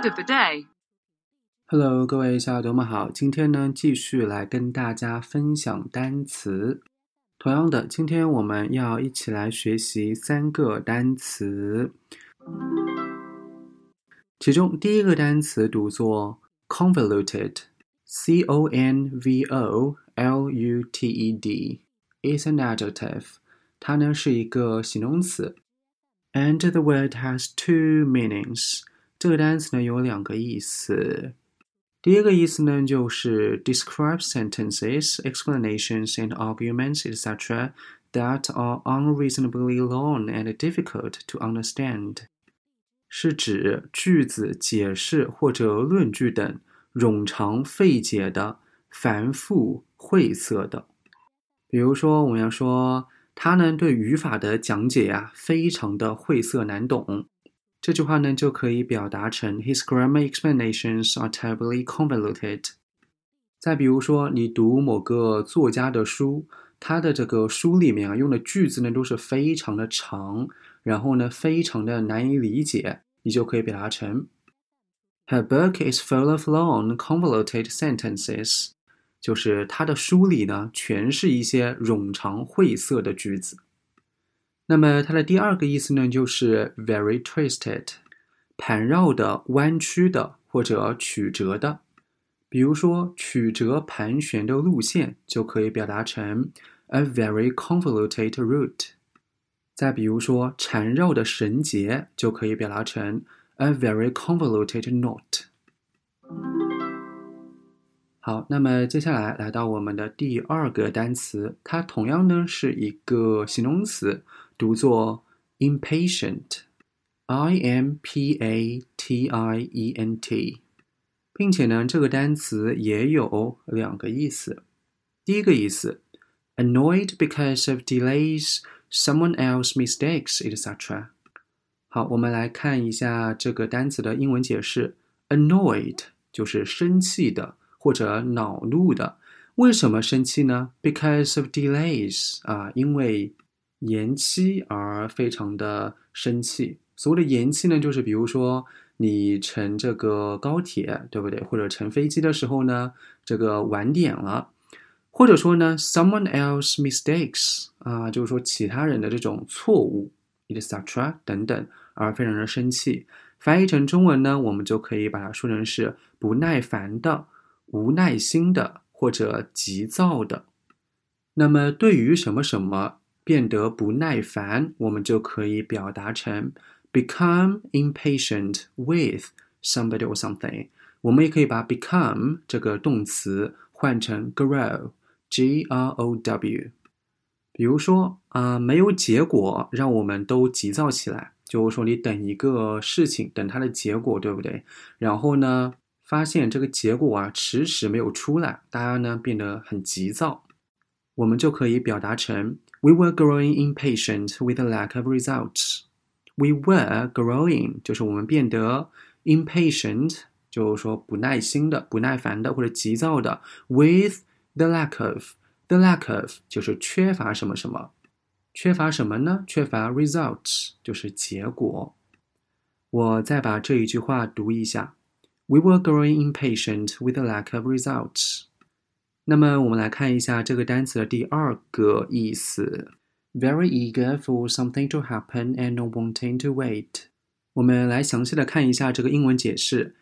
Word of the day. Hello，各位小耳朵们好，今天呢继续来跟大家分享单词。同样的，今天我们要一起来学习三个单词，其中第一个单词读作 convoluted，c o n v o l u t e d，is an adjective，它呢是一个形容词，and the word has two meanings。 这个单词呢有两个意思。第一个意思呢，就是 describe sentences, explanations, and arguments, etc. that are unreasonably long and difficult to understand，是指句子解释或者论据等冗长费解的、繁复晦涩的。比如说，我们要说他呢对语法的讲解呀，非常的晦涩难懂。这句话呢就可以表达成 His grammar explanations are terribly convoluted。再比如说，你读某个作家的书，他的这个书里面啊用的句子呢都是非常的长，然后呢非常的难以理解，你就可以表达成 Her book is full of long, convoluted sentences。就是他的书里呢全是一些冗长晦涩的句子。那么它的第二个意思呢，就是 very twisted，盘绕的、弯曲的或者曲折的。比如说曲折盘旋的路线就可以表达成 a very convoluted route。再比如说缠绕的绳结就可以表达成 a very convoluted knot。好，那么接下来来到我们的第二个单词，它同样呢是一个形容词。读作 impatient，i m p a t i e n t，并且呢，这个单词也有两个意思。第一个意思，annoyed because of delays, someone else mistakes, etc. 好，我们来看一下这个单词的英文解释。annoyed 就是生气的或者恼怒的。为什么生气呢？Because of delays 啊，因为 延期而非常的生气。所谓的延期呢，就是比如说你乘这个高铁，对不对？或者乘飞机的时候呢，这个晚点了，或者说呢，someone else mistakes 啊，就是说其他人的这种错误，etc. 等等，而非常的生气。翻译成中文呢，我们就可以把它说成是不耐烦的、无耐心的或者急躁的。那么对于什么什么？变得不耐烦，我们就可以表达成 become impatient with somebody or something。我们也可以把 become 这个动词换成 grow，g r o w。比如说啊，没有结果，让我们都急躁起来。就是说，你等一个事情，等它的结果，对不对？然后呢，发现这个结果啊，迟迟没有出来，大家呢变得很急躁。我们就可以表达成 We were growing impatient with the lack of results. We were growing 就是我们变得 impatient，就是说不耐心的、不耐烦的或者急躁的。With the lack of the lack of 就是缺乏什么什么，缺乏什么呢？缺乏 results 就是结果。我再把这一句话读一下：We were growing impatient with the lack of results. 那么我们来看一下这个单词的第二个意思：very eager for something to happen and no wanting to wait。我们来详细的看一下这个英文解释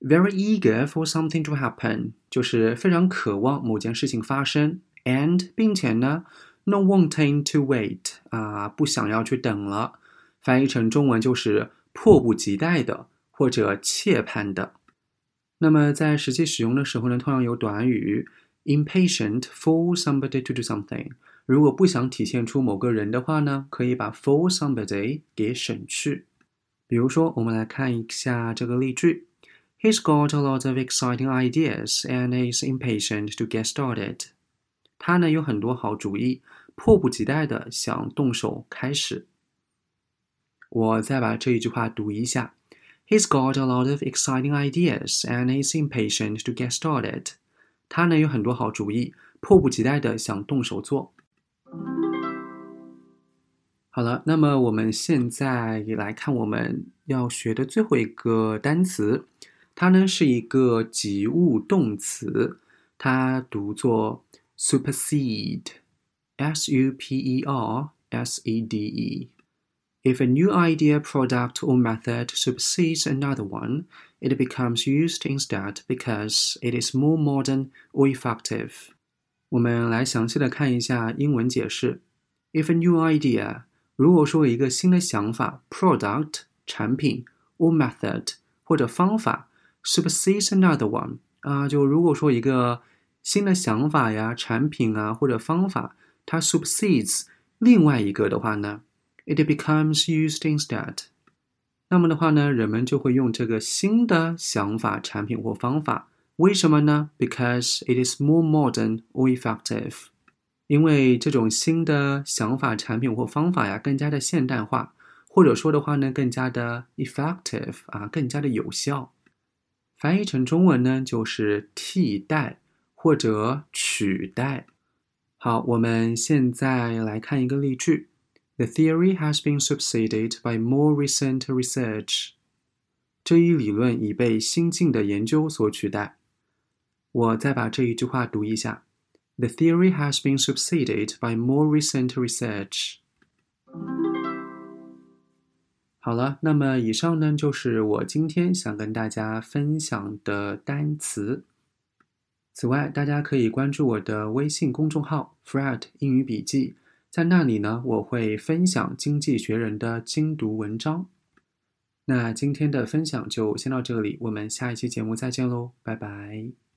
：very eager for something to happen 就是非常渴望某件事情发生，and 并且呢，no wanting to wait 啊，不想要去等了。翻译成中文就是迫不及待的或者切盼的。那么在实际使用的时候呢，通常有短语。impatient for somebody to do something。如果不想体现出某个人的话呢，可以把 for somebody 给省去。比如说，我们来看一下这个例句：He's got a lot of exciting ideas and is impatient to get started。他呢有很多好主意，迫不及待的想动手开始。我再把这一句话读一下：He's got a lot of exciting ideas and is impatient to get started。 他呢有很多好主意，迫不及待的想动手做。好了，那么我们现在来看我们要学的最后一个单词，它呢是一个及物动词，它读作 supersede，s u p e r s e d e。If a new idea, product, or method supersedes another one, it becomes used instead because it is more modern or effective. 我们来详细的看一下英文解释。If a new idea，如果说一个新的想法，product 产品，or method 或者方法，supersedes another one 啊，就如果说一个新的想法呀、产品啊或者方法，它 supersedes 另外一个的话呢？it becomes used instead。 那么的话呢，人们就会用这个新的想法、产品或方法。为什么呢？Because it is more modern or effective。因为这种新的想法、产品或方法呀，更加的现代化，或者说的话呢，更加的 effective 啊，更加的有效。翻译成中文呢，就是替代或者取代。好，我们现在来看一个例句。The theory has been superseded by more recent research. 这一理论已被新近的研究所取代。我再把这一句话读一下：The theory has been superseded by more recent research. 好了，那么以上呢就是我今天想跟大家分享的单词。此外，大家可以关注我的微信公众号 “Fred 英语笔记”。在那里呢，我会分享《经济学人》的精读文章。那今天的分享就先到这里，我们下一期节目再见喽，拜拜。